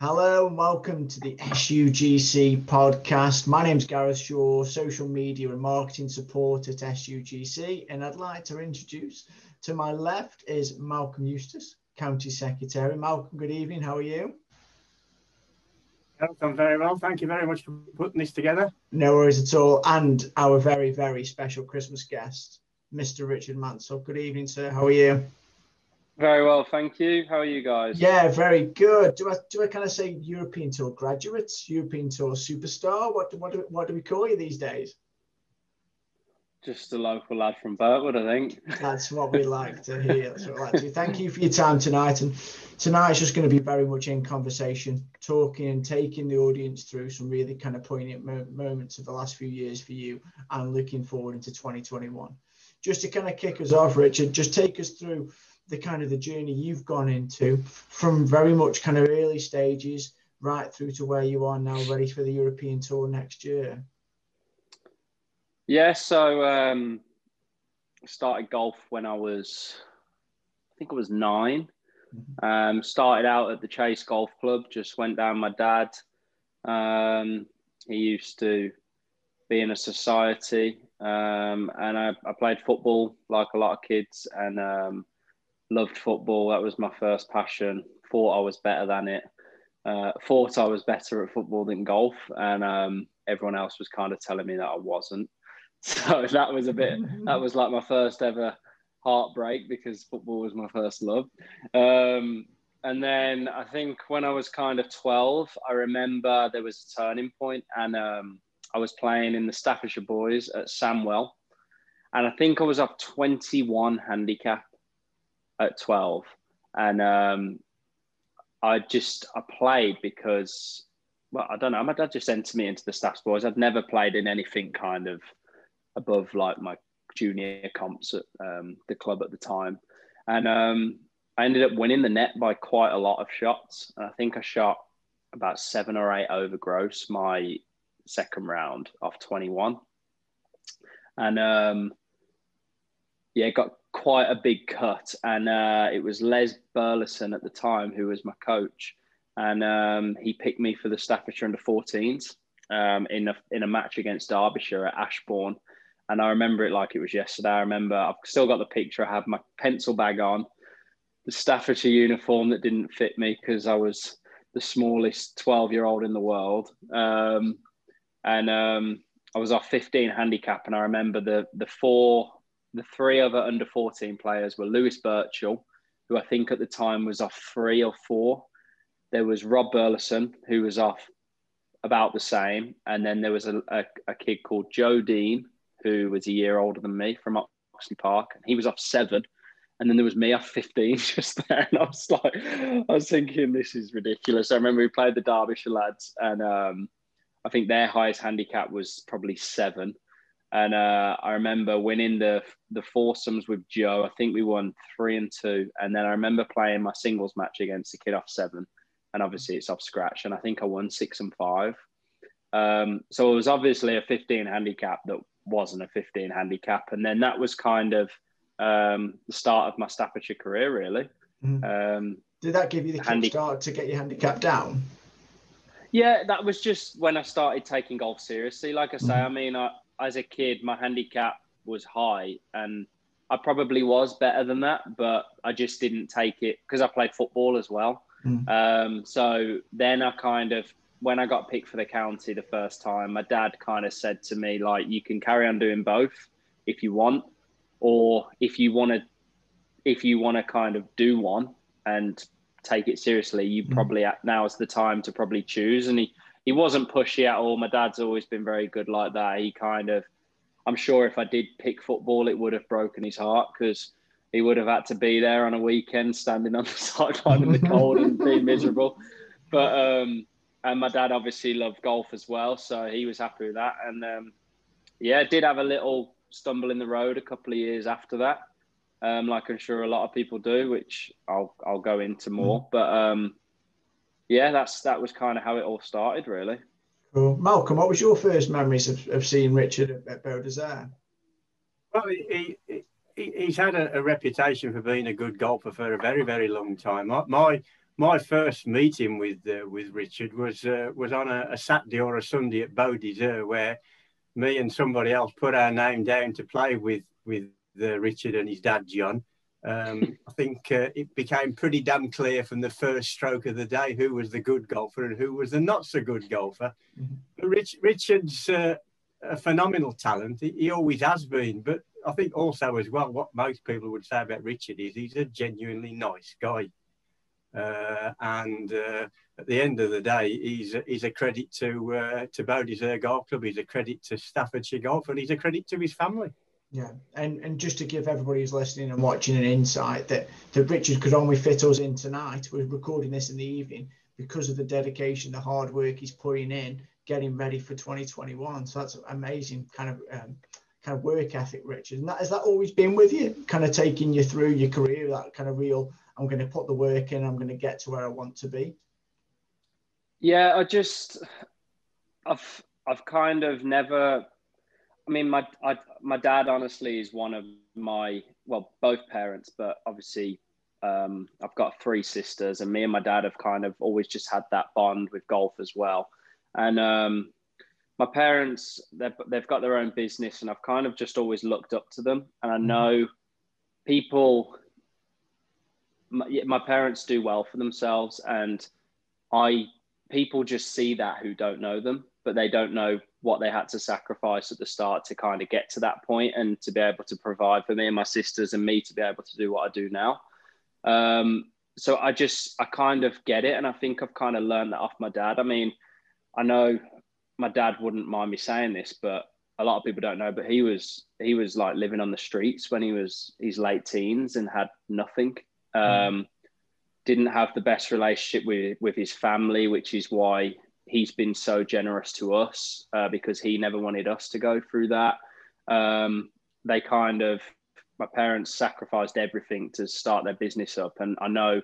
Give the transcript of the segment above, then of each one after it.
Hello and welcome to the SUGC podcast. My name's Gareth Shaw, social media and marketing support at SUGC, and I'd like to introduce to my left is Malcolm Eustace, County Secretary. Malcolm, good evening. How are you? I'm very well. Thank you very much for putting this together. No worries at all. And our very, very special Christmas guest, Mr. Richard Mansell. Good evening, sir. How are you? Very well, thank you. How are you guys? Yeah, very good. Do I do I kind of say European Tour graduates, European Tour superstar? What what do, what do we call you these days? Just a local lad from Burntwood, I think. That's what we like to hear. That's what we like to. Thank you for your time tonight. And tonight is just going to be very much in conversation, talking and taking the audience through some really kind of poignant mo- moments of the last few years for you and looking forward into 2021. Just to kind of kick us off, Richard, just take us through the kind of the journey you've gone into from very much kind of early stages right through to where you are now ready for the European tour next year? Yeah, so um, started golf when I was, I think I was 9 mm-hmm. Um, started out at the Chase Golf Club. Just went down my dad. Um, he used to be in a society, um, and I, I, played football like a lot of kids, and um, loved football. That was my first passion. Thought I was better than it. Uh, thought I was better at football than golf, and um, everyone else was kind of telling me that I wasn't. So that was a bit. that was like my first ever heartbreak because football was my first love. Um, and then I think when I was kind of 12, I remember there was a turning point and um, I was playing in the Staffordshire Boys at Sandwell. And I think I was up 21 handicap at 12. And um, I just, I played because, well, I don't know, my dad just entered me into the Staffs Boys. I'd never played in anything kind of above like my junior comps at um, the club at the time. And um, I ended up winning the net by quite a lot of shots. And I think I shot about seven or eight over gross my second round off 21. And um, yeah, got quite a big cut. And uh, it was Les Burleson at the time who was my coach. And um, he picked me for the Staffordshire under 14s um, in, a, in a match against Derbyshire at Ashbourne. And I remember it like it was yesterday. I remember I've still got the picture. I had my pencil bag on, the Staffordshire uniform that didn't fit me because I was the smallest 12 year old in the world. Um, and um, I was off 15 handicap. And I remember the, the four the three other under 14 players were Lewis Birchall, who I think at the time was off three or four. There was Rob Burleson, who was off about the same. And then there was a, a, a kid called Joe Dean, who was a year older than me from Oxley Park. And he was off seven. And then there was me off 15 just there. And I was like, I was thinking, this is ridiculous. I remember we played the Derbyshire lads, and um, I think their highest handicap was probably seven. And uh, I remember winning the the foursomes with Joe. I think we won three and two. And then I remember playing my singles match against the kid off seven. And obviously it's off scratch. And I think I won six and five. Um, so it was obviously a 15 handicap that wasn't a 15 handicap. And then that was kind of um, the start of my Staffordshire career, really. Mm. Um, Did that give you the handi- start to get your handicap down? Yeah, that was just when I started taking golf seriously. Like I say, mm. I mean, I, as a kid, my handicap was high, and I probably was better than that, but I just didn't take it because I played football as well. Mm. Um, so then I kind of, when I got picked for the county the first time, my dad kind of said to me, like, you can carry on doing both if you want, or if you want to, if you want to kind of do one and take it seriously, you mm. probably now is the time to probably choose. And he he wasn't pushy at all. My dad's always been very good like that. He kind of, I'm sure if I did pick football, it would have broken his heart because he would have had to be there on a weekend standing on the sideline in the cold and being miserable. But um, and my dad obviously loved golf as well, so he was happy with that. And um, yeah, did have a little stumble in the road a couple of years after that, um, like I'm sure a lot of people do, which I'll I'll go into more. Mm. But um, yeah, that's that was kind of how it all started, really. Cool. Malcolm, what was your first memories of, of seeing Richard at, at Beaudesert? Well, he, he, he's had a, a, reputation for being a good golfer for a very, very long time. My, my, my first meeting with uh, with Richard was uh, was on a, a, Saturday or a Sunday at Beaudesert, where me and somebody else put our name down to play with with uh, Richard and his dad John. Um, I think uh, it became pretty damn clear from the first stroke of the day who was the good golfer and who was the not so good golfer. Mm-hmm. Rich, Richard's uh, a phenomenal talent. He, he always has been, but I think also as well, what most people would say about Richard is he's a genuinely nice guy. Uh, and uh, at the end of the day, he's a, he's a credit to uh, to Beaudesert Golf Club. He's a credit to Staffordshire Golf, and he's a credit to his family. Yeah, and and just to give everybody who's listening and watching an insight that that Richard could only fit us in tonight. We're recording this in the evening because of the dedication, the hard work he's putting in, getting ready for 2021. So that's amazing kind of um, kind of work ethic, Richard. And that has that always been with you, kind of taking you through your career, that kind of real I'm going to put the work in. I'm going to get to where I want to be. Yeah, I just, I've, I've kind of never. I mean, my, I, my dad honestly is one of my, well, both parents, but obviously, um, I've got three sisters, and me and my dad have kind of always just had that bond with golf as well. And um, my parents, they've, they've got their own business, and I've kind of just always looked up to them. And I mm-hmm. know people my, my parents do well for themselves, and I people just see that who don't know them, but they don't know what they had to sacrifice at the start to kind of get to that point and to be able to provide for me and my sisters and me to be able to do what I do now. Um, so I just I kind of get it, and I think I've kind of learned that off my dad. I mean, I know my dad wouldn't mind me saying this, but a lot of people don't know. But he was he was like living on the streets when he was his late teens and had nothing. Mm. Um, didn't have the best relationship with with his family, which is why he's been so generous to us uh, because he never wanted us to go through that. Um, they kind of my parents sacrificed everything to start their business up, and I know,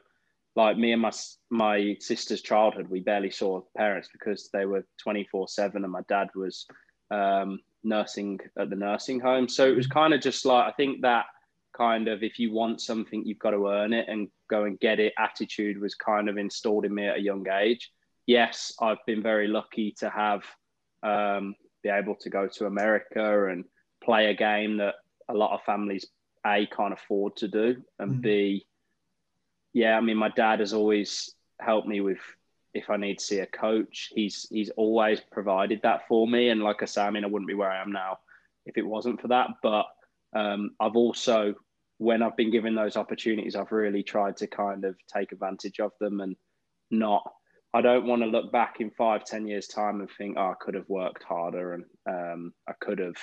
like me and my my sister's childhood, we barely saw parents because they were twenty four seven, and my dad was um, nursing at the nursing home. So it was kind of just like I think that kind of if you want something, you've got to earn it and go and get it attitude was kind of installed in me at a young age. Yes, I've been very lucky to have um, be able to go to America and play a game that a lot of families a can't afford to do, and mm. b yeah, I mean my dad has always helped me with if I need to see a coach. He's he's always provided that for me, and like I say, I mean I wouldn't be where I am now if it wasn't for that, but um, I've also, when I've been given those opportunities, I've really tried to kind of take advantage of them and not. I don't want to look back in five, ten years' time and think, oh, I could have worked harder and um, I could have,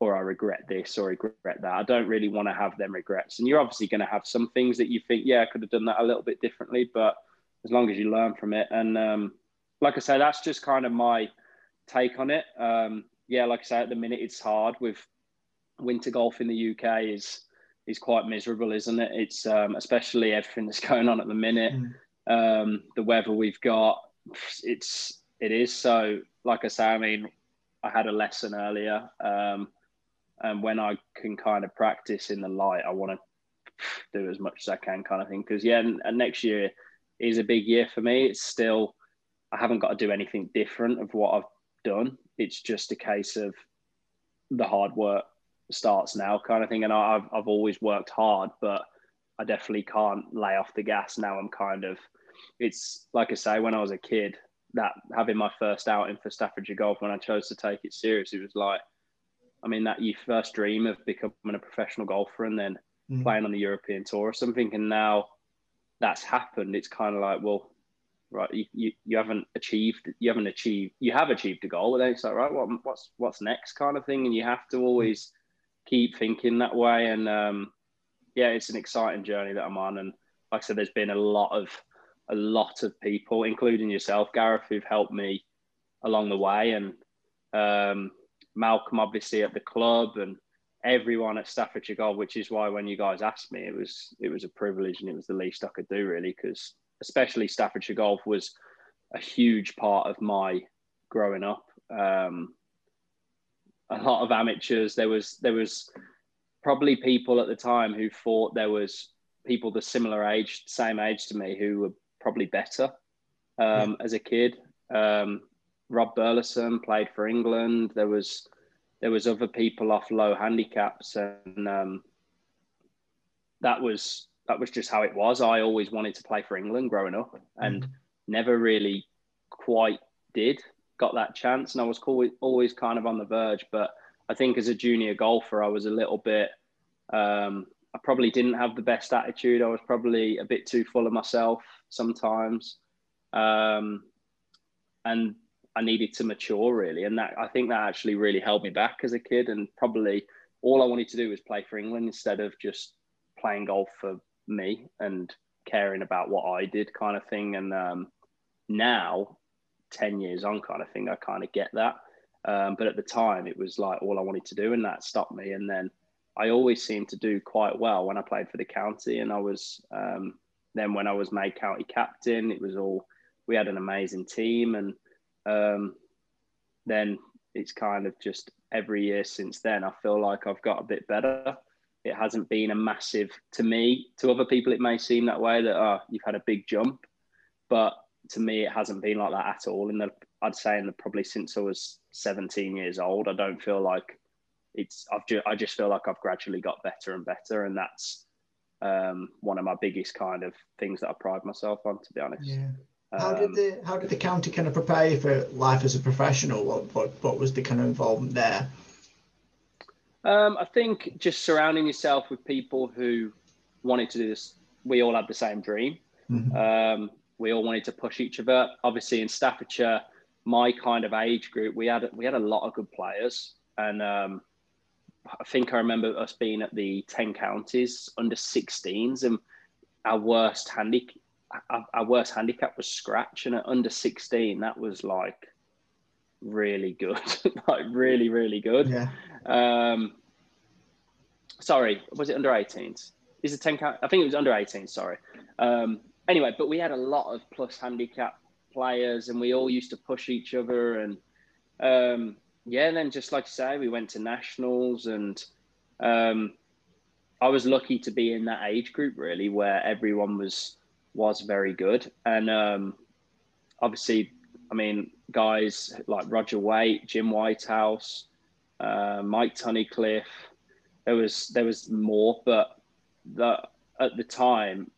or I regret this or regret that. I don't really want to have them regrets. And you're obviously going to have some things that you think, yeah, I could have done that a little bit differently, but as long as you learn from it. And um, like I say, that's just kind of my take on it. Um, yeah, like I say, at the minute it's hard with winter golf in the UK is is quite miserable, isn't it? It's um, especially everything that's going on at the minute. Mm. Um, the weather we've got, it's it is so. Like I say, I mean, I had a lesson earlier, um, and when I can kind of practice in the light, I want to do as much as I can, kind of thing. Because yeah, and, next year is a big year for me. It's still I haven't got to do anything different of what I've done. It's just a case of the hard work starts now kind of thing. And I've, I've always worked hard, but I definitely can't lay off the gas now. I'm kind of, it's like I say, when I was a kid, that having my first outing for Staffordshire Golf, when I chose to take it serious, it was like, I mean, that you first dream of becoming a professional golfer and then mm. playing on the European Tour or something. And now that's happened. It's kind of like, well, right, you, you, you haven't achieved, you haven't achieved, you have achieved a goal. And then it's like, right, what, what's, what's next kind of thing. And you have to always, keep thinking that way. And um, yeah, it's an exciting journey that I'm on. And like I said, there's been a lot of a lot of people, including yourself, Gareth, who've helped me along the way. And um, Malcolm, obviously, at the club, and everyone at Staffordshire Golf, which is why when you guys asked me, it was it was a privilege and it was the least I could do, really, because especially Staffordshire Golf was a huge part of my growing up. Um, a lot of amateurs. There was there was probably people at the time who thought there was people the similar age, same age to me, who were probably better um, as a kid. Um, Rob Burleson played for England. There was there was other people off low handicaps, and um, that was that was just how it was. I always wanted to play for England growing up, and mm. never really quite did got that chance. And I was always kind of on the verge, but I think as a junior golfer, I was a little bit. Um, I probably didn't have the best attitude. I was probably a bit too full of myself sometimes, um, and I needed to mature really. And that I think that actually really held me back as a kid. And probably all I wanted to do was play for England instead of just playing golf for me and caring about what I did, kind of thing. And um, now, ten years on, kind of thing, I kind of get that. Um, but at the time, it was like all I wanted to do, and that stopped me. And then I always seemed to do quite well when I played for the county, and I was um, then when I was made county captain, it was all we had an amazing team, and um, then it's kind of just every year since then. I feel like I've got a bit better. It hasn't been a massive to me. To other people, it may seem that way that oh, you've had a big jump, but to me, it hasn't been like that at all. In the I'd say in the probably since I was 17 years old, I don't feel like it's I've just I just feel like I've gradually got better and better, and that's um, one of my biggest kind of things that I pride myself on, to be honest. Yeah. How did um, the how did the county kind of prepare you for life as a professional? What what, what was the kind of involvement there? Um, I think just surrounding yourself with people who wanted to do this. We all had the same dream. Mm-hmm. Um, we all wanted to push each other. Obviously, in Staffordshire, my kind of age group, we had we had a lot of good players, and um, I think I remember us being at the ten counties under 16s, and our worst handicap our, our worst handicap was scratch, and at under 16, that was like really good, like really really good. Yeah. Um, sorry, was it under 18s? Is it 10 count? I think it was under 18. Sorry. Um, anyway, but we had a lot of plus handicap players, and we all used to push each other, and um, yeah, and then just like I say, we went to nationals, and um, I was lucky to be in that age group really, where everyone was was very good, and um, obviously, I mean, guys like Roger Waite, Jim Whitehouse, uh, Mike Tunnicliffe. There was there was more, but the, at the time,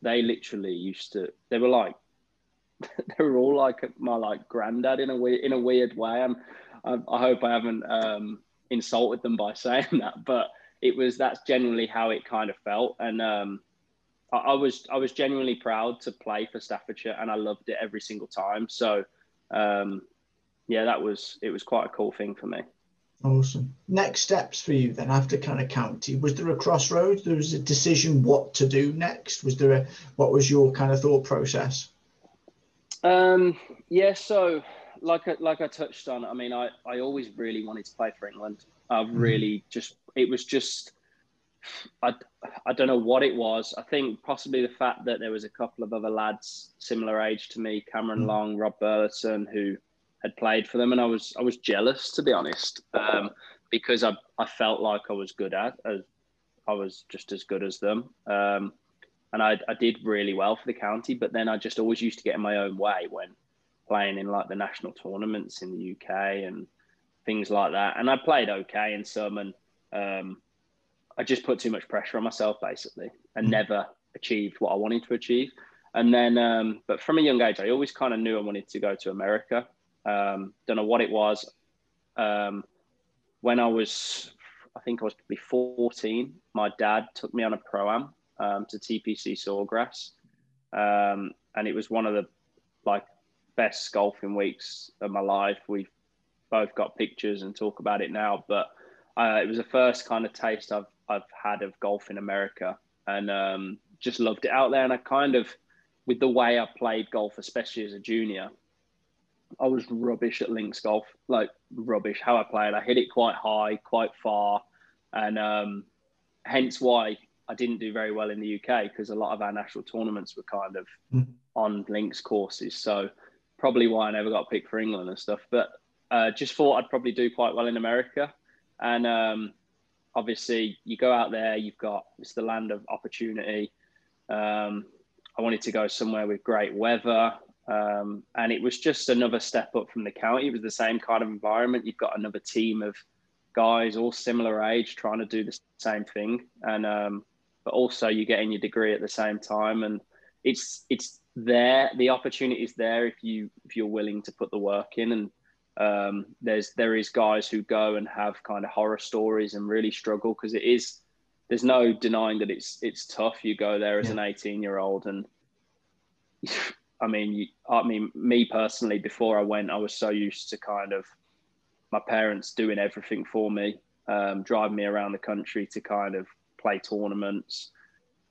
they literally used to. They were like they were all like my like granddad in a weird in a weird way. I, I hope I haven't um, insulted them by saying that, but it was that's generally how it kind of felt, and um, I, I, was I was genuinely proud to play for Staffordshire, and I loved it every single time. So, um, yeah, that was it was quite a cool thing for me. Awesome. Next steps for you then after kind of county. Was there a crossroads? There was a decision what to do next. Was there a what was your kind of thought process? Um, yeah, so like I, like I touched on, I mean, I, I always really wanted to play for England. I mm-hmm. really just, it was just, I, I don't know what it was. I think possibly the fact that there was a couple of other lads similar age to me, Cameron mm. Long, Rob Burleson, who had played for them, and I was I was jealous to be honest, um, because I I felt like I was good at as I was just as good as them. Um, and I, I did really well for the county, but then I just always used to get in my own way when playing in like the national tournaments in the UK and things like that. And I played okay in some, and um, I just put too much pressure on myself basically, and mm. never achieved what I wanted to achieve. And then, um, but from a young age, I always kind of knew I wanted to go to America. Um, don't know what it was. Um, when I was, I think I was probably 14, my dad took me on a pro am um, to TPC Sawgrass, um, and it was one of the like best golfing weeks of my life. We've both got pictures and talk about it now, but uh, it was the first kind of taste I've I've had of golf in America, and um, just loved it out there. And I kind of, with the way I played golf, especially as a junior, I was rubbish at links golf, like rubbish. How I played, I hit it quite high, quite far, and um, hence why I didn't do very well in the UK because a lot of our national tournaments were kind of mm. on links courses. So probably why I never got picked for England and stuff. But uh, just thought I'd probably do quite well in America, and um, obviously you go out there, you've got it's the land of opportunity. Um, I wanted to go somewhere with great weather. Um, and it was just another step up from the county. It was the same kind of environment. You've got another team of guys, all similar age, trying to do the same thing. And um, but also you're getting your degree at the same time. And it's it's there. The opportunity is there if you if you're willing to put the work in. And um, there's there is guys who go and have kind of horror stories and really struggle because it is. There's no denying that it's it's tough. You go there as yeah. an 18 year old and I mean, I mean, me personally, before I went, I was so used to kind of my parents doing everything for me, um, driving me around the country to kind of play tournaments,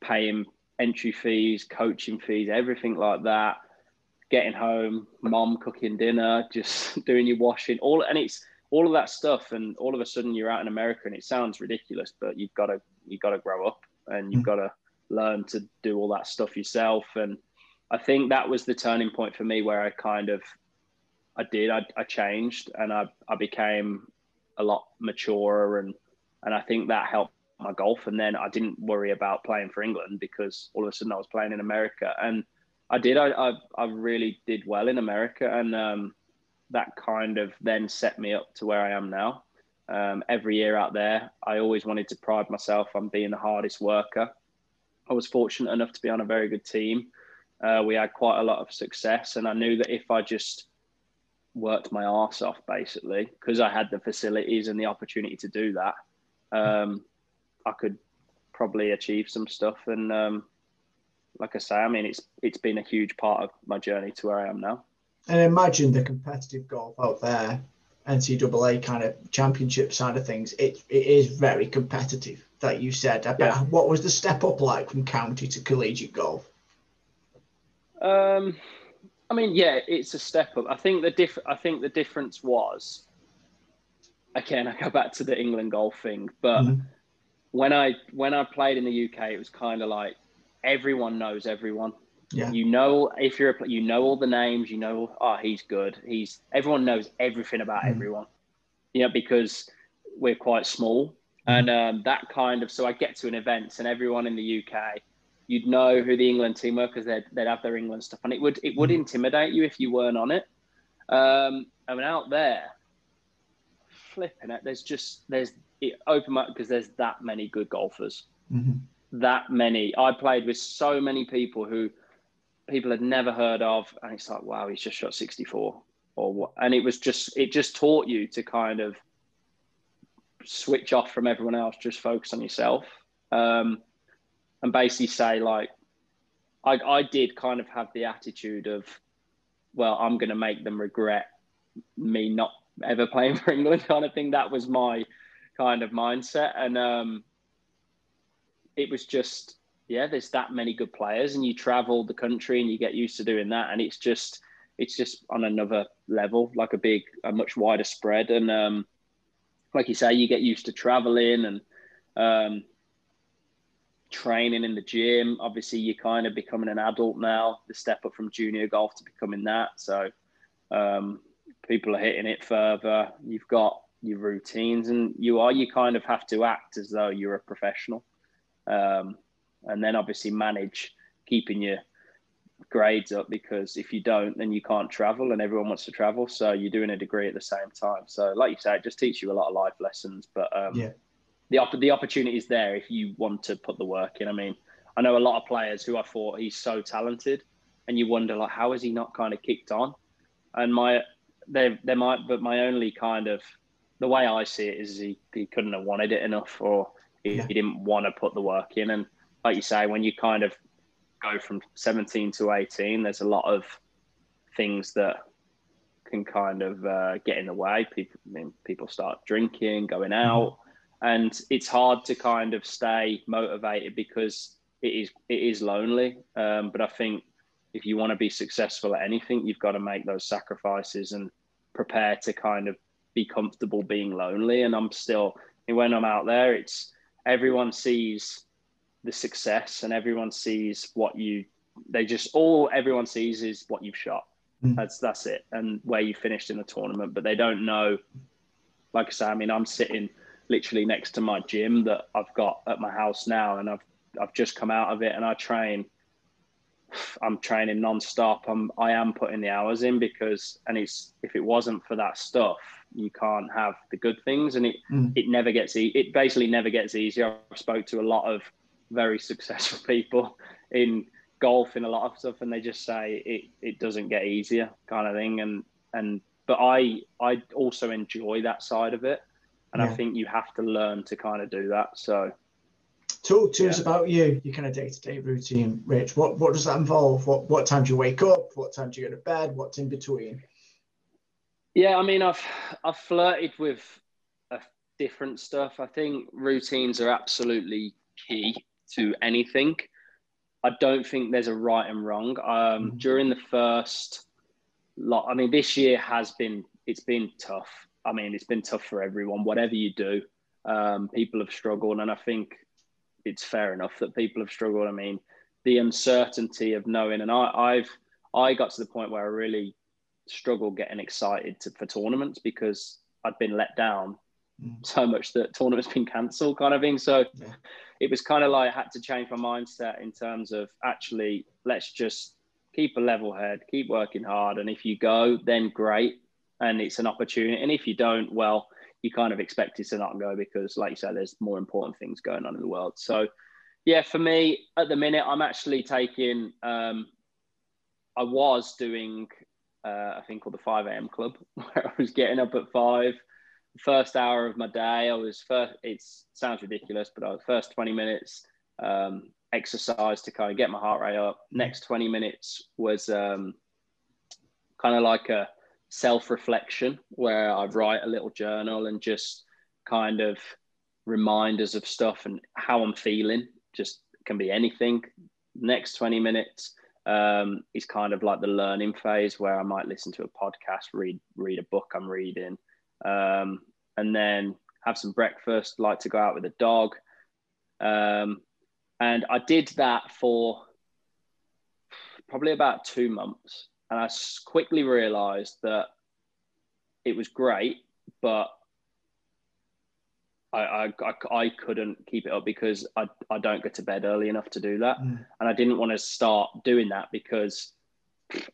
paying entry fees, coaching fees, everything like that. Getting home, mom cooking dinner, just doing your washing, all, and it's all of that stuff. And all of a sudden, you're out in America, and it sounds ridiculous, but you've got to you've got to grow up, and you've mm. got to learn to do all that stuff yourself. And I think that was the turning point for me where I kind of I did I, I changed and I, I became a lot maturer and and I think that helped my golf and then I didn't worry about playing for England because all of a sudden I was playing in America and I did I I, I really did well in America and um, that kind of then set me up to where I am now. Um, every year out there, I always wanted to pride myself on being the hardest worker. I was fortunate enough to be on a very good team uh, we had quite a lot of success, and I knew that if I just worked my arse off, basically, because I had the facilities and the opportunity to do that, um, I could probably achieve some stuff. And um, like I say, I mean, it's it's been a huge part of my journey to where I am now. And imagine the competitive golf out there, NCAA kind of championship side of things. It it is very competitive. That you said. Yeah. What was the step up like from county to collegiate golf? Um, I mean, yeah, it's a step up. I think the diff- I think the difference was, again, I go back to the England golf thing, but mm-hmm. When I when I played in the UK, it was kind of like everyone knows everyone. Yeah. You know, if you're a, you know all the names, you know, oh, he's good. He's everyone knows everything about mm. everyone. Yeah, because we're quite small, mm. and um, that kind of. So I get to an event, and everyone in the UK you'd know who the England team were because they'd, they'd have their England stuff, and it would it would mm. intimidate you if you weren't on it. Um, I mean, out there, flipping it, there's just there's it opened up because there's that many good golfers, mm-hmm. that many. I played with so many people who people had never heard of, and it's like, wow, he's just shot 64, or what? And it was just it just taught you to kind of switch off from everyone else, just focus on yourself. Um, and basically say like I, I did kind of have the attitude of well i'm going to make them regret me not ever playing for england kind of thing that was my kind of mindset and um it was just yeah there's that many good players and you travel the country and you get used to doing that and it's just it's just on another level like a big a much wider spread and um like you say you get used to traveling and um training in the gym. Obviously, you're kind of becoming an adult now. The step up from junior golf to becoming that. So um, people are hitting it further. You've got your routines, and you are you kind of have to act as though you're a professional, um, and then obviously manage keeping your grades up because if you don't, then you can't travel, and everyone wants to travel. So you're doing a degree at the same time. So like you say, it just teaches you a lot of life lessons. But um, yeah the op- the opportunity is there if you want to put the work in. I mean, I know a lot of players who I thought he's so talented, and you wonder like how is he not kind of kicked on? And my there there might, but my only kind of the way I see it is he, he couldn't have wanted it enough, or he, yeah. he didn't want to put the work in. And like you say, when you kind of go from 17 to 18, there's a lot of things that can kind of uh, get in the way. People, I mean, people start drinking, going out. Mm-hmm and it's hard to kind of stay motivated because it is it is lonely. Um, but I think if you want to be successful at anything, you've got to make those sacrifices and prepare to kind of be comfortable being lonely. And I'm still when I'm out there, it's everyone sees the success and everyone sees what you they just all everyone sees is what you've shot. Mm. That's that's it, and where you finished in the tournament. But they don't know. Like I say, I mean, I'm sitting literally next to my gym that I've got at my house now, and I've I've just come out of it, and I train. I'm training non-stop. I'm I am putting the hours in because, and it's if it wasn't for that stuff, you can't have the good things, and it mm. it never gets e- it basically never gets easier. I've spoke to a lot of very successful people in golf in a lot of stuff, and they just say it it doesn't get easier, kind of thing. And and but I I also enjoy that side of it, and yeah. I think you have to learn to kind of do that. So. Talk to yeah. us about you, your kind of day-to-day routine, Rich. What what does that involve? What what time do you wake up? What time do you go to bed? What's in between? Yeah, I mean, I've I've flirted with different stuff. I think routines are absolutely key to anything. I don't think there's a right and wrong. Um, mm-hmm. During the first lot, I mean, this year has been it's been tough. I mean, it's been tough for everyone. Whatever you do, um, people have struggled, and I think it's fair enough that people have struggled. I mean, the uncertainty of knowing, and I, I've I got to the point where I really struggled getting excited to, for tournaments because I'd been let down mm. so much that tournaments been cancelled, kind of thing. So yeah. it was kind of like I had to change my mindset in terms of actually let's just keep a level head, keep working hard, and if you go, then great, and it's an opportunity. And if you don't, well, you kind of expect it to not go because, like you said, there's more important things going on in the world. So. Yeah, for me at the minute, I'm actually taking. Um, I was doing uh, I think called the 5 a.m. club, where I was getting up at five. First hour of my day, I was first. It sounds ridiculous, but I was first 20 minutes um, exercise to kind of get my heart rate up. Next 20 minutes was um, kind of like a self reflection where I write a little journal and just kind of reminders of stuff and how I'm feeling. Just can be anything. Next 20 minutes um, is kind of like the learning phase where I might listen to a podcast, read read a book I'm reading, um, and then have some breakfast. Like to go out with a dog, um, and I did that for probably about two months, and I quickly realised that it was great, but I, I, I couldn't keep it up because I, I don't go to bed early enough to do that. Mm. And I didn't want to start doing that because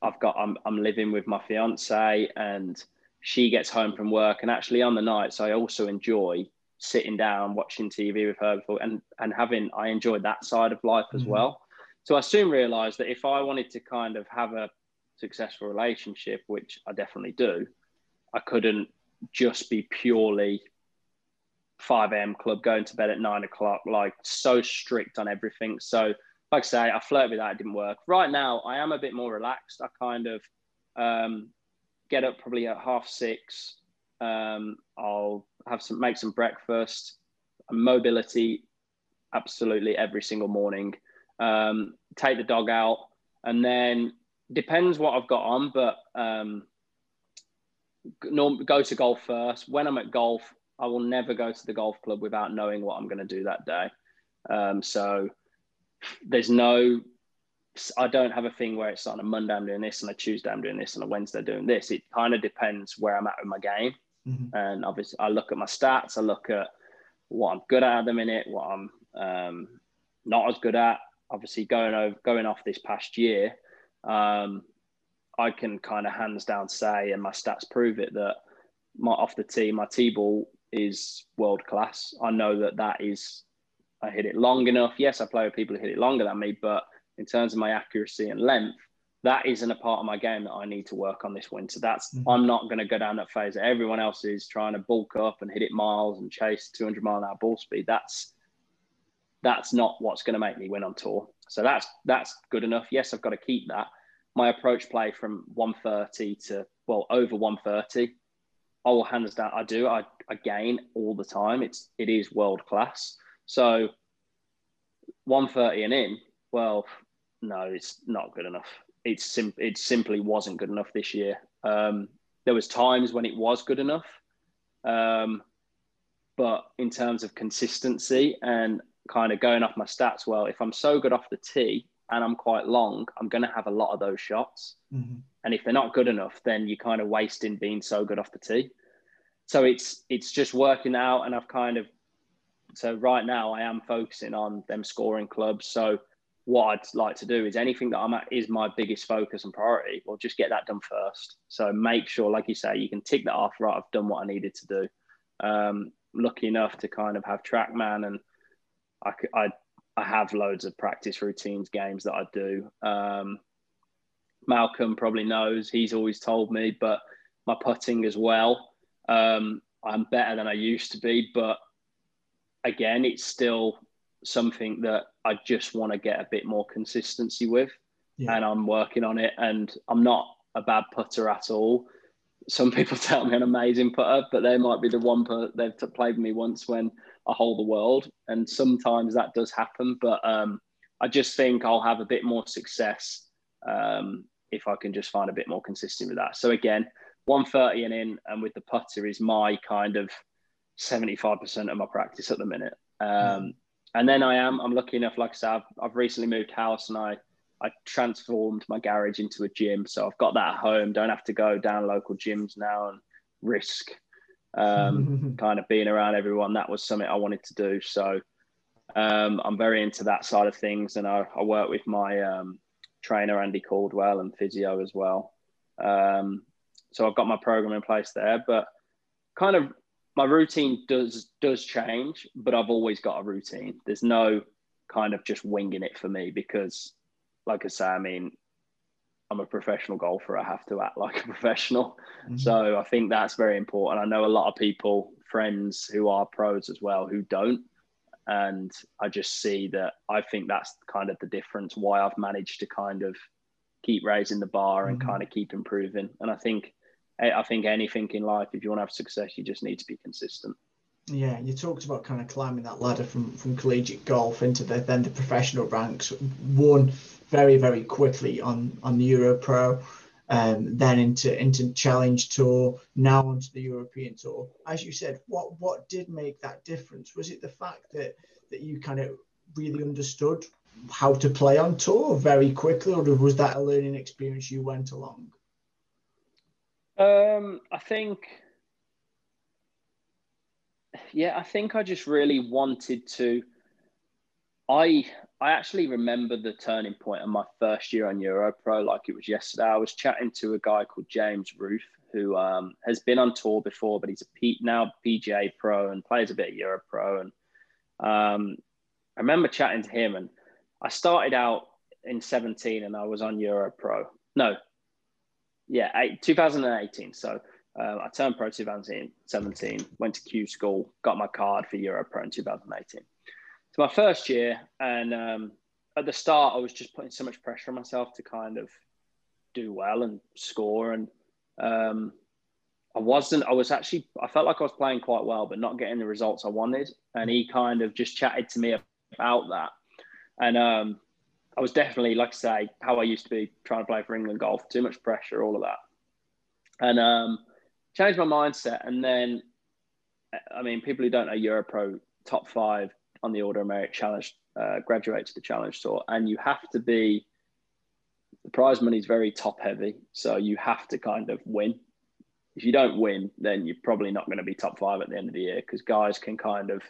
I've got, I'm, I'm living with my fiance and she gets home from work. And actually on the nights, I also enjoy sitting down, watching TV with her and, and having, I enjoy that side of life as mm. well. So I soon realized that if I wanted to kind of have a successful relationship, which I definitely do, I couldn't just be purely 5 a.m. club, going to bed at nine o'clock, like so strict on everything. So, like I say, I flirted with that, it didn't work. Right now, I am a bit more relaxed. I kind of um, get up probably at half six. Um, I'll have some, make some breakfast, mobility, absolutely every single morning. Um, take the dog out, and then depends what I've got on, but um, go to golf first. When I'm at golf, I will never go to the golf club without knowing what I'm going to do that day. Um, so there's no, I don't have a thing where it's on a Monday I'm doing this, and a Tuesday I'm doing this, and a Wednesday I'm doing this. It kind of depends where I'm at with my game. Mm-hmm. And obviously, I look at my stats, I look at what I'm good at at the minute, what I'm um, not as good at. Obviously, going over going off this past year, um, I can kind of hands down say, and my stats prove it that my off the tee, my tee ball is world class. I know that that is, I hit it long enough. Yes, I play with people who hit it longer than me, but in terms of my accuracy and length, that isn't a part of my game that I need to work on this winter. That's mm-hmm. I'm not going to go down that phase that everyone else is trying to bulk up and hit it miles and chase 200 mile an hour ball speed. That's that's not what's going to make me win on tour. So that's that's good enough. Yes, I've got to keep that. My approach play from 130 to well over 130 I will hands down. I do. I, I gain all the time. It's it is world class. So 130 and in, well, no, it's not good enough. It's sim- it simply wasn't good enough this year. Um, there was times when it was good enough, um, but in terms of consistency and kind of going off my stats, well, if I'm so good off the tee and I'm quite long, I'm going to have a lot of those shots. Mm-hmm. And if they're not good enough, then you're kind of wasting being so good off the tee. so it's it's just working out, and I've kind of so right now I am focusing on them scoring clubs. So what I'd like to do is anything that I'm at is my biggest focus and priority. Well, just get that done first. So make sure, like you say, you can tick that off. Right, I've done what I needed to do. Um, lucky enough to kind of have TrackMan, and I, I I have loads of practice routines, games that I do. Um, Malcolm probably knows. He's always told me, but my putting as well. Um, I'm better than I used to be, but again, it's still something that I just want to get a bit more consistency with. Yeah. And I'm working on it. And I'm not a bad putter at all. Some people tell me an amazing putter, but they might be the one put they've played me once when I hold the world. And sometimes that does happen. But um, I just think I'll have a bit more success um, if I can just find a bit more consistent with that. So again, 130 and in, and with the putter is my kind of 75% of my practice at the minute. Um, mm. And then I am, I'm lucky enough, like I said, I've, I've recently moved house and I, I transformed my garage into a gym. So I've got that at home. Don't have to go down local gyms now and risk um, kind of being around everyone. That was something I wanted to do. So um, I'm very into that side of things. And I, I work with my um, trainer, Andy Caldwell, and physio as well. Um, so I've got my program in place there. But kind of my routine does does change, but I've always got a routine. There's no kind of just winging it for me because, like I say, I mean, I'm a professional golfer. I have to act like a professional. Mm-hmm. So I think that's very important. I know a lot of people, friends who are pros as well, who don't. And I just see that I think that's kind of the difference why I've managed to kind of keep raising the bar and mm-hmm. kind of keep improving. And I think I think anything in life, if you want to have success, you just need to be consistent. Yeah, you talked about kind of climbing that ladder from from collegiate golf into the then the professional ranks. One very very quickly on on the Euro Pro, um, then into into Challenge Tour, now onto the European Tour. As you said, what what did make that difference? Was it the fact that that you kind of really understood how to play on tour very quickly, or was that a learning experience you went along? Um, I think, yeah, I think I just really wanted to. I I actually remember the turning point of my first year on Europro like it was yesterday. I was chatting to a guy called James Roof who um, has been on tour before, but he's a P, now PGA pro and plays a bit of Europro. And um, I remember chatting to him, and I started out in 17 and I was on Europro. No, yeah, eight, 2018. So uh, I turned pro 2017, went to Q school, got my card for Euro Pro in 2018. It's my first year, and um, at the start, I was just putting so much pressure on myself to kind of do well and score. And um, I wasn't, I was actually, I felt like I was playing quite well, but not getting the results I wanted. And he kind of just chatted to me about that. And um, I was definitely, like I say, how I used to be trying to play for England golf, too much pressure, all of that. And um, changed my mindset. And then, I mean, people who don't know Europro top five on the Order of Merit Challenge uh, graduate to the Challenge Tour. And you have to be, the prize money is very top heavy. So you have to kind of win. If you don't win, then you're probably not going to be top five at the end of the year because guys can kind of,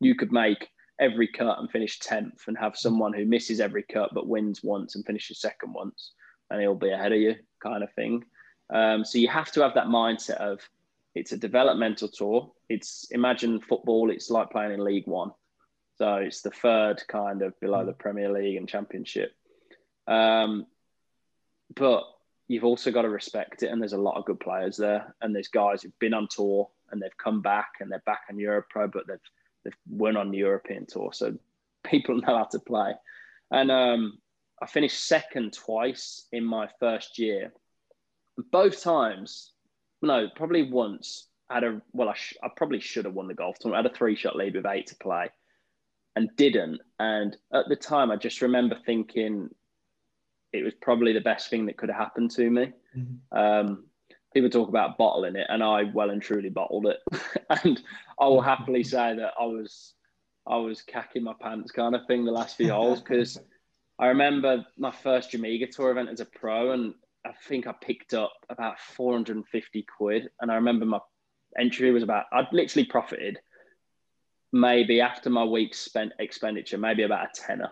you could make every cut and finish 10th and have someone who misses every cut but wins once and finishes second once and he'll be ahead of you kind of thing. Um, so you have to have that mindset of it's a developmental tour. It's imagine football, it's like playing in League One. So it's the third kind of below the Premier League and Championship. Um, but you've also got to respect it. And there's a lot of good players there. And there's guys who've been on tour and they've come back and they're back in Euro Pro, but they've they've won on the European tour, so people know how to play. And um, I finished second twice in my first year. Both times, no, probably once. I had a well, I, sh- I probably should have won the golf tournament. I had a three shot lead with eight to play, and didn't. And at the time, I just remember thinking it was probably the best thing that could have happened to me. Mm-hmm. Um, people talk about bottling it, and I well and truly bottled it. and I will happily say that I was I was cacking my pants kind of thing the last few holes because I remember my first Jamega Tour event as a pro, and I think I picked up about 450 quid. And I remember my entry was about I'd literally profited maybe after my week's spent expenditure, maybe about a tenner.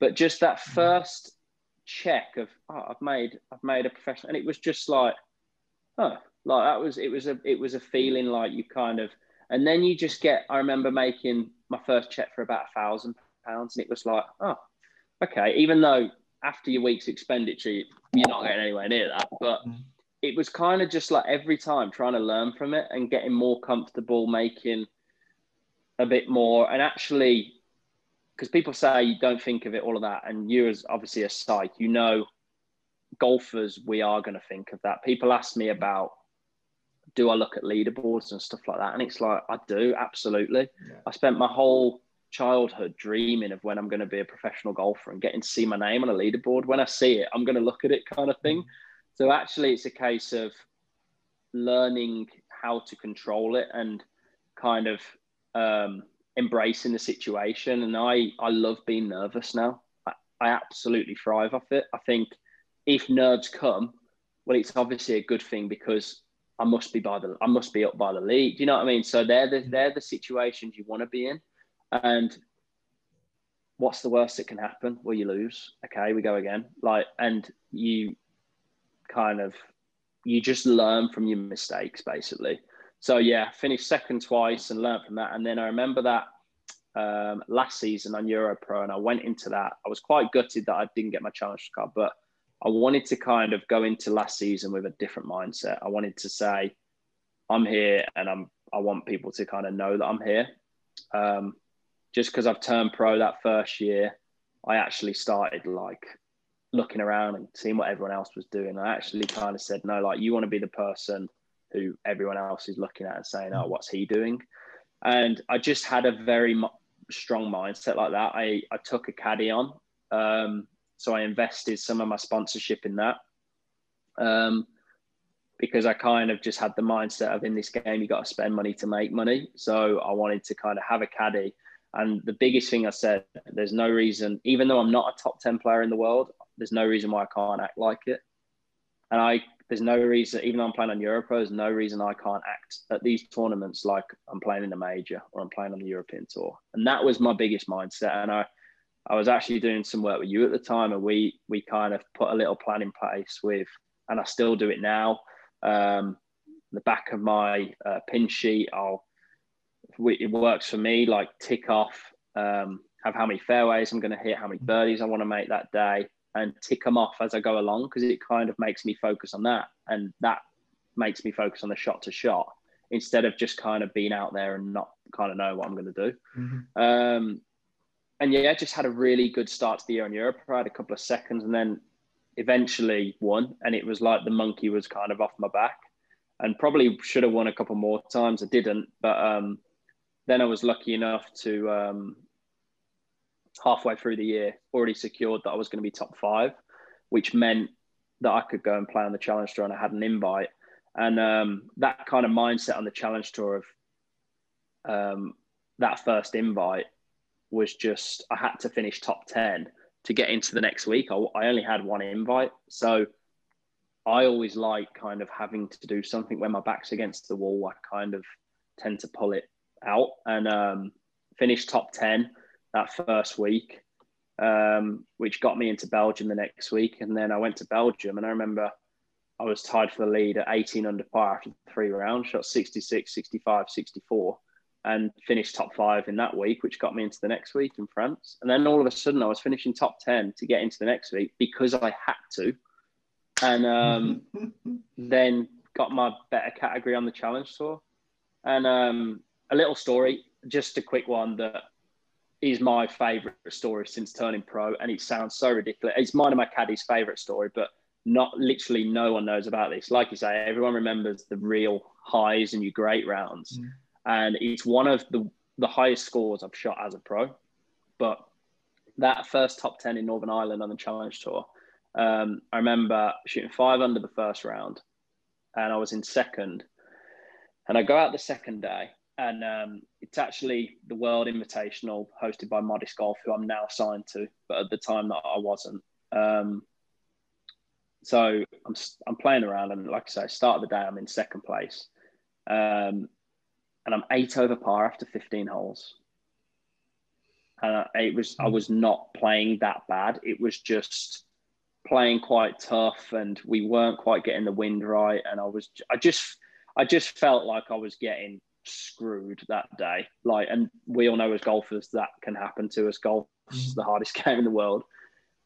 But just that mm. first check of oh, I've made I've made a professional, and it was just like, oh, like that was it was a it was a feeling like you kind of, and then you just get. I remember making my first check for about a thousand pounds, and it was like, oh, okay. Even though after your week's expenditure, you're not getting anywhere near that, but. Mm. It was kind of just like every time trying to learn from it and getting more comfortable making a bit more. And actually because people say you don't think of it all of that. And you as obviously a psych you know golfers we are going to think of that. People ask me about do i look at leaderboards and stuff like that? And it's like i do absolutely. Yeah. i spent my whole childhood dreaming of when i'm going to be a professional golfer and getting to see my name on a leaderboard. When i see it i'm going to look at it kind of thing. Mm. so actually it's a case of learning how to control it and kind of um, embracing the situation. And I, I love being nervous now. I, I absolutely thrive off it. I think if nerves come, well, it's obviously a good thing because I must be by the I must be up by the lead. You know what I mean? So they're the mm-hmm. they're the situations you want to be in. And what's the worst that can happen? Well, you lose. Okay, we go again. Like, and you kind of you just learn from your mistakes, basically so yeah, finished second twice and learned from that. And then I remember that um, last season on Euro Pro, and I went into that. I was quite gutted that I didn't get my challenge card, but I wanted to kind of go into last season with a different mindset. I wanted to say, I'm here, and I'm. I want people to kind of know that I'm here. Um, just because I've turned pro that first year, I actually started like looking around and seeing what everyone else was doing. I actually kind of said, no, like you want to be the person who everyone else is looking at and saying, "Oh, what's he doing?" And I just had a very strong mindset like that. I I took a caddy on, um, so I invested some of my sponsorship in that. Um, because I kind of just had the mindset of in this game you got to spend money to make money. So I wanted to kind of have a caddy. And the biggest thing I said, there's no reason, even though I'm not a top 10 player in the world, there's no reason why I can't act like it. And I there's no reason, even though I'm playing on Euro Pro, there's no reason I can't act at these tournaments like I'm playing in a major or I'm playing on the European tour. And that was my biggest mindset. And I, I was actually doing some work with you at the time, and we we kind of put a little plan in place with, and I still do it now. Um, the back of my uh, pin sheet, I'll it works for me. Like tick off, um, have how many fairways I'm going to hit, how many birdies I want to make that day, and tick them off as I go along because it kind of makes me focus on that. And that makes me focus on the shot to shot instead of just kind of being out there and not kind of know what I'm going to do. Mm-hmm. Um, and yeah, just had a really good start to the year in Europe. I had a couple of seconds and then eventually won. And it was like the monkey was kind of off my back and probably should have won a couple more times. I didn't. But um, then I was lucky enough to um, halfway through the year already secured that I was going to be top five, which meant that I could go and play on the Challenge Tour and I had an invite. And um, that kind of mindset on the Challenge Tour of um, that first invite was just I had to finish top 10 to get into the next week. I, I only had one invite. So I always like kind of having to do something when my back's against the wall. I kind of tend to pull it out and um, finish top 10 that first week, um, which got me into Belgium the next week. And then I went to Belgium, and I remember I was tied for the lead at 18 under par after three rounds, shot 66, 65, 64, and finished top five in that week, which got me into the next week in France. And then all of a sudden, I was finishing top 10 to get into the next week because I had to. And um, then got my better category on the challenge tour. And um, a little story, just a quick one that is my favorite story since turning pro, and it sounds so ridiculous. It's mine and my caddy's favorite story, but not literally no one knows about this. Like you say, everyone remembers the real highs and your great rounds, mm. and it's one of the the highest scores I've shot as a pro. But that first top ten in Northern Ireland on the Challenge Tour, um, I remember shooting five under the first round, and I was in second, and I go out the second day, and um, it's actually the World Invitational hosted by Modest Golf, who I'm now signed to, but at the time that I wasn't. Um, so I'm I'm playing around, and like I say, start of the day, I'm in second place, um, and I'm eight over par after 15 holes. And it was I was not playing that bad. It was just playing quite tough, and we weren't quite getting the wind right. And I was I just I just felt like I was getting screwed that day. Like, and we all know as golfers that can happen to us. Golf is mm-hmm. the hardest game in the world.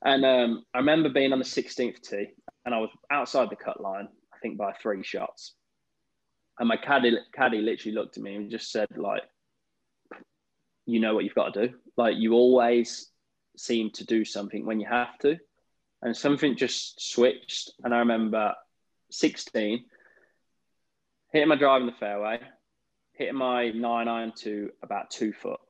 And um, I remember being on the 16th tee, and I was outside the cut line, I think by three shots. And my caddy, caddy literally looked at me and just said, like, you know what you've got to do. Like, you always seem to do something when you have to. And something just switched. And I remember 16, hitting my drive in the fairway, hitting my nine iron to about two foot,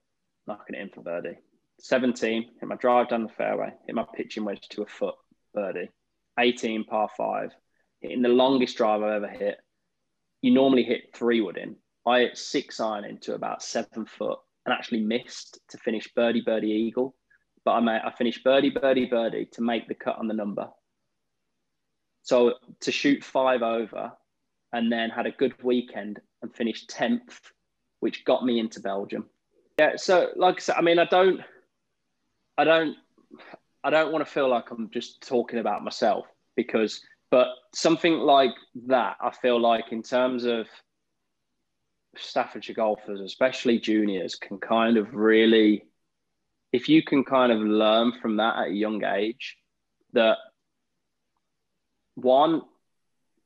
knocking it in for birdie. 17, hit my drive down the fairway, hit my pitching wedge to a foot, birdie. 18, par five, hitting the longest drive I've ever hit. You normally hit three wood in. I hit six iron into about seven foot and actually missed to finish birdie, birdie, eagle. But I, made, I finished birdie, birdie, birdie to make the cut on the number. So to shoot five over and then had a good weekend and finished 10th, which got me into Belgium. Yeah, so like I said, I mean, I don't, I don't, I don't want to feel like I'm just talking about myself because, but something like that, I feel like in terms of Staffordshire golfers, especially juniors, can kind of really, if you can kind of learn from that at a young age, that one,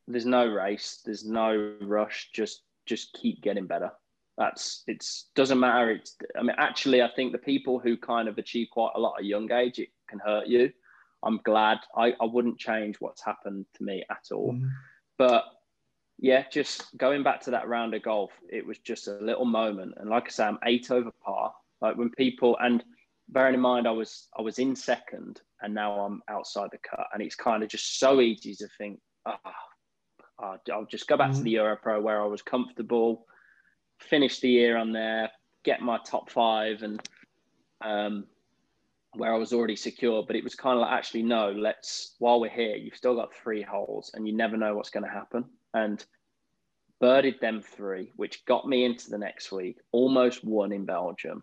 there's no race, there's no rush, just just keep getting better. That's it's doesn't matter. It's I mean actually I think the people who kind of achieve quite a lot at a young age it can hurt you. I'm glad I, I wouldn't change what's happened to me at all. Mm. But yeah, just going back to that round of golf, it was just a little moment. And like I say, I'm eight over par. Like when people and bearing in mind I was I was in second and now I'm outside the cut. And it's kind of just so easy to think, ah, oh, uh, I'll just go back mm-hmm. to the Euro Pro where I was comfortable, finish the year on there, get my top five, and um, where I was already secure. But it was kind of like, actually, no, let's, while we're here, you've still got three holes and you never know what's going to happen. And birdied them three, which got me into the next week, almost won in Belgium.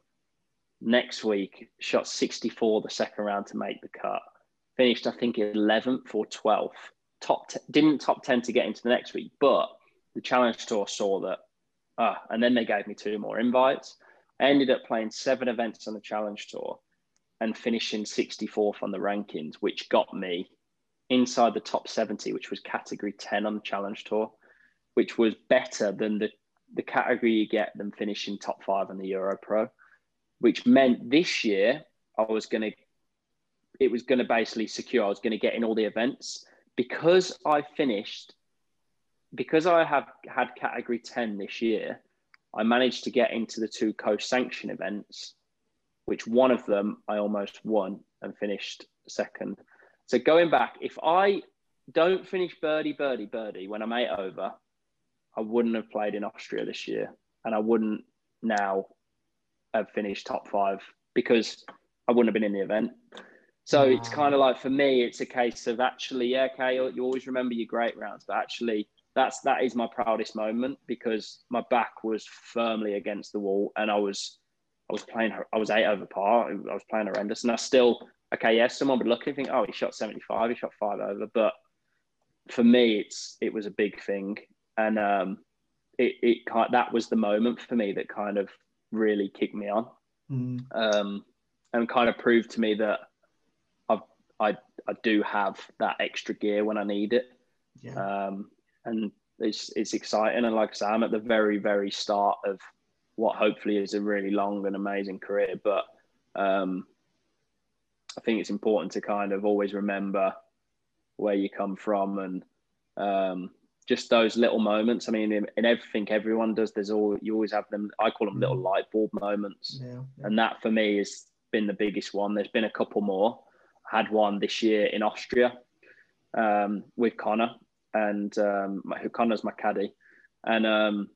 Next week, shot 64 the second round to make the cut. Finished, I think, 11th or 12th top t- didn't top 10 to get into the next week, but the challenge tour saw that. Ah, and then they gave me two more invites. I ended up playing seven events on the challenge tour and finishing 64th on the rankings, which got me inside the top 70, which was category 10 on the challenge tour, which was better than the, the category you get than finishing top five on the Euro Pro, which meant this year I was going to, it was going to basically secure, I was going to get in all the events because I finished, because I have had category 10 this year, I managed to get into the two co-sanctioned events, which one of them I almost won and finished second. So going back, if I don't finish birdie, birdie, birdie when I'm eight over, I wouldn't have played in Austria this year. And I wouldn't now have finished top five because I wouldn't have been in the event. So wow. it's kind of like for me, it's a case of actually, yeah, okay, you always remember your great rounds, but actually, that's that is my proudest moment because my back was firmly against the wall, and I was, I was playing, I was eight over par, I was playing horrendous, and I still, okay, yes, yeah, someone would look and think, oh, he shot seventy five, he shot five over, but for me, it's it was a big thing, and um, it it that was the moment for me that kind of really kicked me on, mm. um, and kind of proved to me that I I do have that extra gear when I need it. Yeah. Um, and it's it's exciting. And like I say, I'm at the very very start of what hopefully is a really long and amazing career. But um, I think it's important to kind of always remember where you come from and um, just those little moments. I mean, in, in, everything everyone does, there's all you always have them. I call them little mm. light bulb moments, yeah, yeah. and that for me has been the biggest one. There's been a couple more, had one this year in Austria um, with Connor, and um, Connor's my caddy, and um,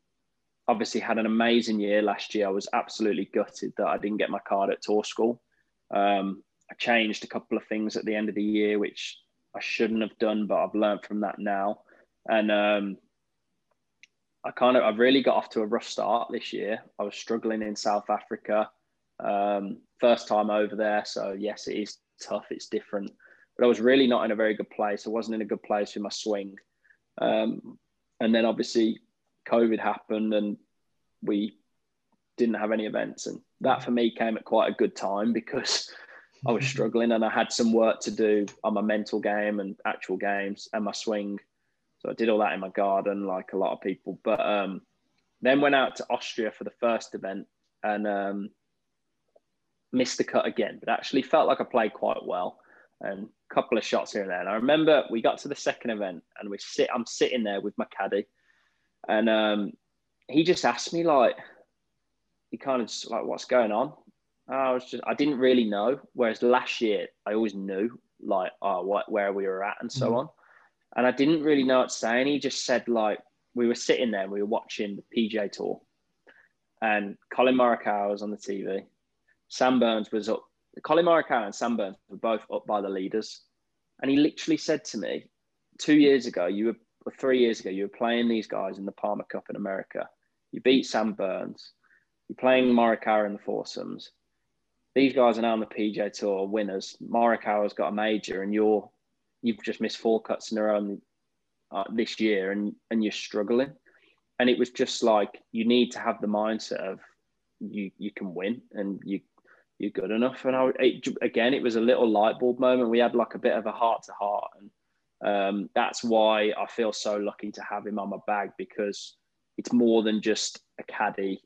obviously had an amazing year last year. I was absolutely gutted that I didn't get my card at tour school. Um, I changed a couple of things at the end of the year, which I shouldn't have done, but I've learned from that now. And um, I kind of I really got off to a rough start this year. I was struggling in South Africa, um, first time over there. So yes, it is tough. It's different, but I was really not in a very good place. I wasn't in a good place with my swing, um, and then obviously COVID happened, and we didn't have any events, and that for me came at quite a good time because I was struggling and I had some work to do on my mental game and actual games and my swing. So I did all that in my garden, like a lot of people. But um, then went out to Austria for the first event and um, missed the cut again, but actually felt like I played quite well and a couple of shots here and there. And I remember we got to the second event and we sit. I'm sitting there with my caddy, and um, he just asked me like, he kind of just like, "What's going on?" I was just I didn't really know. Whereas last year I always knew like oh what where we were at and so mm-hmm. on. And I didn't really know what to say. And he just said like we were sitting there and we were watching the PGA tour and Collin Morikawa was on the TV. Sam Burns was up. Collin Morikawa and Sam Burns were both up by the leaders. And he literally said to me, two years ago, you were three years ago, you were playing these guys in the Palmer Cup in America. You beat Sam Burns. You're playing Morikawa in the foursomes these guys are now on the PGA Tour winners. Morikawa's got a major, and you're you've just missed four cuts in a row uh, this year, and and you're struggling. And it was just like you need to have the mindset of you you can win, and you you're good enough. And I it, again, it was a little light bulb moment. We had like a bit of a heart to heart, and um, that's why I feel so lucky to have him on my bag because it's more than just a caddy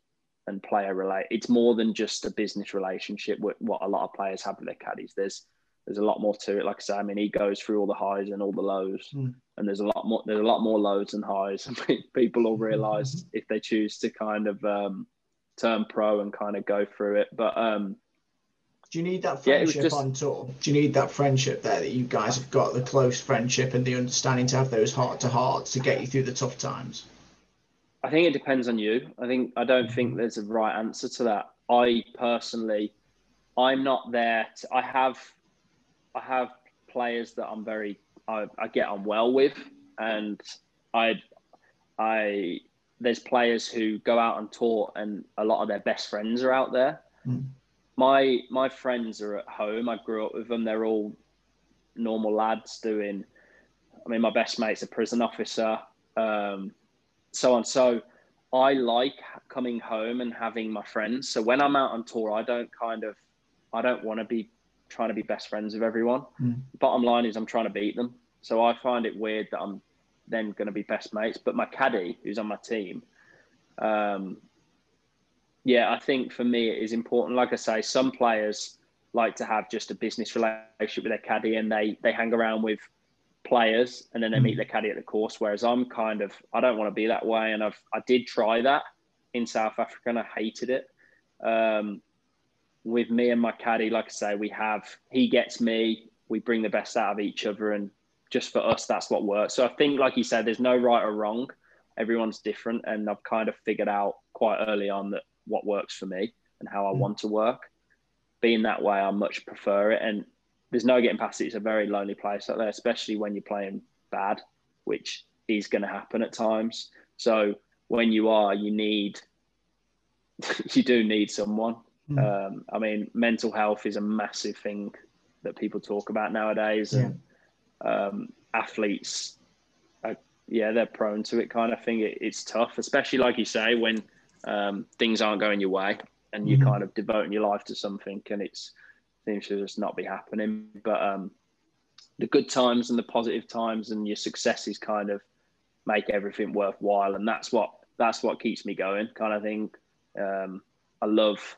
and player relate. It's more than just a business relationship. With what a lot of players have with their caddies. There's there's a lot more to it. Like I say, I mean, he goes through all the highs and all the lows, mm. and there's a lot more. There's a lot more lows than highs. People will realize if they choose to kind of um, turn pro and kind of go through it. But um, do you need that friendship yeah, just, on tour? Do you need that friendship there that you guys have got, the close friendship and the understanding to have those heart to hearts to get you through the tough times? I think it depends on you. I think I don't think mm-hmm. there's a right answer to that. I personally, I'm not there. To, I have, I have players that I'm very, I, I get on well with, and I, I, there's players who go out on tour, and a lot of their best friends are out there. Mm. My my friends are at home. I grew up with them. They're all normal lads doing. I mean, my best mate's a prison officer. Um, so on. So I like coming home and having my friends. So when I'm out on tour, I don't kind of, I don't want to be trying to be best friends with everyone. Mm. Bottom line is I'm trying to beat them. So I find it weird that I'm then going to be best mates. But my caddy, who's on my team, um, yeah, I think for me it is important. Like I say, some players like to have just a business relationship with their caddy, and they they hang around with players and then they meet mm. their caddy at the course. Whereas I'm kind of I don't want to be that way, and I've I did try that in South Africa and I hated it. Um, with me and my caddy, like I say, we have he gets me. We bring the best out of each other, and just for us, that's what works. So I think, like you said, there's no right or wrong. Everyone's different, and I've kind of figured out quite early on that what works for me and how I mm. want to work. Being that way, I much prefer it, and there's no getting past it. It's a very lonely place out there, especially when you're playing bad, which is going to happen at times. So when you are, you need, you do need someone. Mm. Um, I mean, mental health is a massive thing that people talk about nowadays, yeah. and um, athletes, are, yeah, they're prone to it kind of thing. It, it's tough, especially like you say, when um, things aren't going your way and you're mm-hmm. kind of devoting your life to something, and it seems to just not be happening. But um, the good times and the positive times and your successes kind of make everything worthwhile, and that's what that's what keeps me going, kind of thing. Um, I love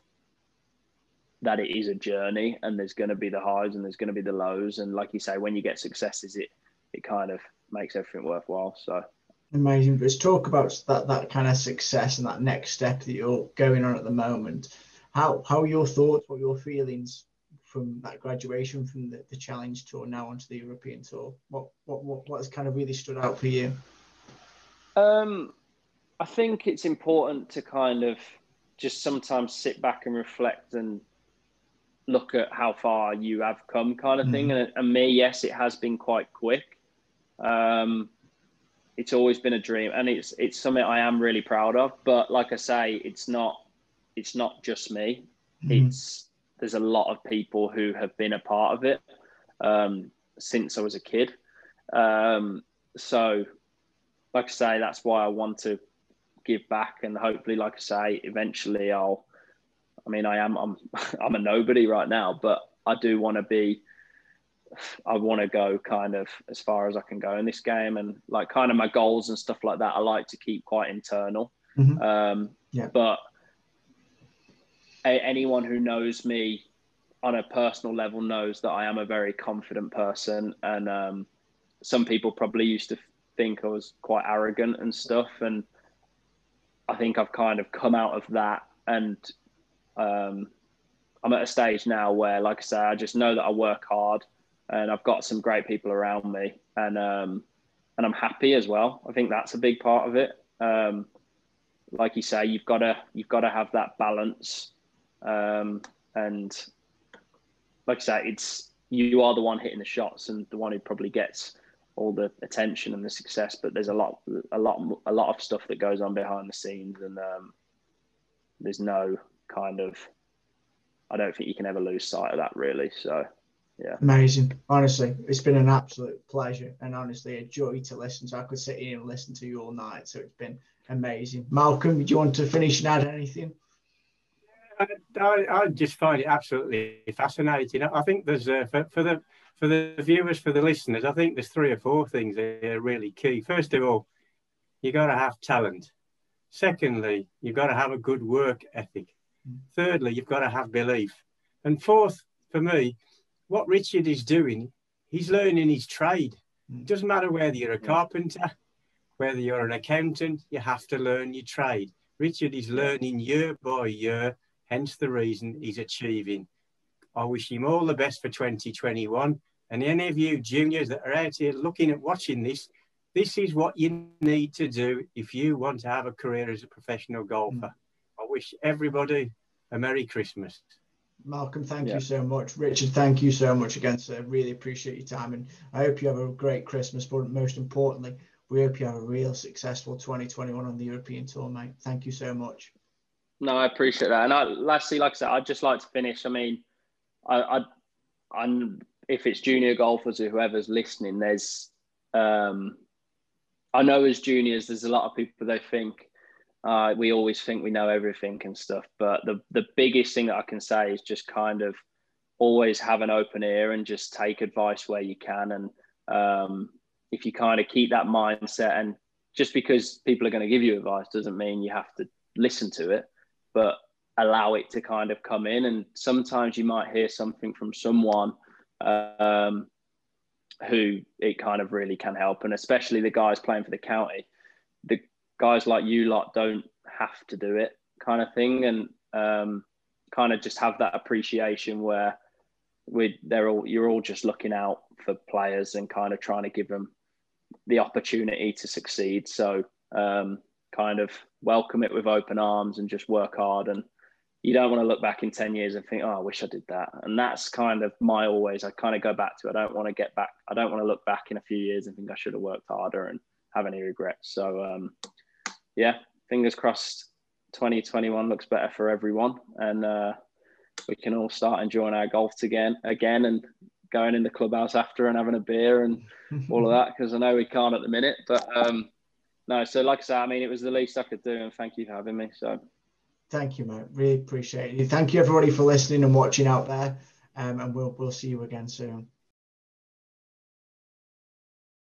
that it is a journey, and there's going to be the highs and there's going to be the lows, and like you say, when you get successes, it it kind of makes everything worthwhile. So amazing. Let's talk about that that kind of success and that next step that you're going on at the moment. How how are your thoughts? What your feelings from that graduation from the, the challenge tour now onto the European tour? What what what what has kind of really stood out for you? Um, I think it's important to kind of just sometimes sit back and reflect and look at how far you have come, kind of mm thing. And, and, me, yes, it has been quite quick. Um, it's always been a dream, and it's it's something I am really proud of. But like I say, it's not it's not just me. Mm-hmm. It's there's a lot of people who have been a part of it um, since I was a kid. Um, so, like I say, that's why I want to give back, and hopefully, like I say, eventually I'll. I mean, I am I'm I'm a nobody right now, but I do want to be I want to go kind of as far as I can go in this game, and like kind of my goals and stuff like that. I like to keep quite internal. Mm-hmm. Um, yeah. But a- anyone who knows me on a personal level knows that I am a very confident person, and um, some people probably used to think I was quite arrogant and stuff, and I think I've kind of come out of that, and um, I'm at a stage now where, like I say, I just know that I work hard and I've got some great people around me, and um, and I'm happy as well. I think that's a big part of it. Um, like you say, you've got to you've got to have that balance, um, and like I say, it's you are the one hitting the shots and the one who probably gets all the attention and the success. But there's a lot, a lot, a lot of stuff that goes on behind the scenes, and um, there's no kind of. I don't think you can ever lose sight of that, really. So yeah. Amazing. Honestly, it's been an absolute pleasure and honestly a joy to listen to. I could sit here and listen to you all night. So it's been amazing. Malcolm, do you want to finish and add anything? I, I, I just find it absolutely fascinating. I think there's uh, for, for the for the viewers, for the listeners, I think there's three or four things that are really key. First of all, you got to have talent. Secondly, you've got to have a good work ethic. Mm. Thirdly, you've got to have belief. And fourth, for me, what Richard is doing, he's learning his trade. It doesn't matter whether you're a carpenter, whether you're an accountant, you have to learn your trade. Richard is learning year by year, hence the reason he's achieving. I wish him all the best for 2021. And any of you juniors that are out here looking at watching this, this is what you need to do if you want to have a career as a professional golfer. Mm. I wish everybody a Merry Christmas. Malcolm, thank yeah. you so much. Richard, thank you so much again, sir. Really appreciate your time. And I hope you have a great Christmas. But most importantly, we hope you have a real successful 2021 on the European Tour, mate. Thank you so much. No, I appreciate that. And I, lastly, like I said, I'd just like to finish. I mean, I, I, I'm, if it's junior golfers or whoever's listening, there's, um, I know as juniors, there's a lot of people they think uh, we always think we know everything and stuff, but the the biggest thing that I can say is just kind of always have an open ear and just take advice where you can. And um, if you kind of keep that mindset, and just because people are going to give you advice doesn't mean you have to listen to it, but allow it to kind of come in. And sometimes you might hear something from someone um, who it kind of really can help, and especially the guys playing for the county. Guys like you lot don't have to do it kind of thing. And um, kind of just have that appreciation where we they're all you're all just looking out for players and kind of trying to give them the opportunity to succeed. So um, kind of welcome it with open arms and just work hard. And you don't want to look back in 10 years and think oh i wish i did that. And that's kind of my always i kind of go back to i don't want to get back i don't want to look back in a few years and think i should have worked harder and have any regrets. So um, yeah, fingers crossed 2021 looks better for everyone and uh, we can all start enjoying our golf again again and going in the clubhouse after and having a beer and all of that because I know we can't at the minute but um, no so like I said I mean it was the least I could do and thank you for having me so. Thank you mate. Really appreciate it. Thank you everybody for listening and watching out there um, and we'll we'll see you again soon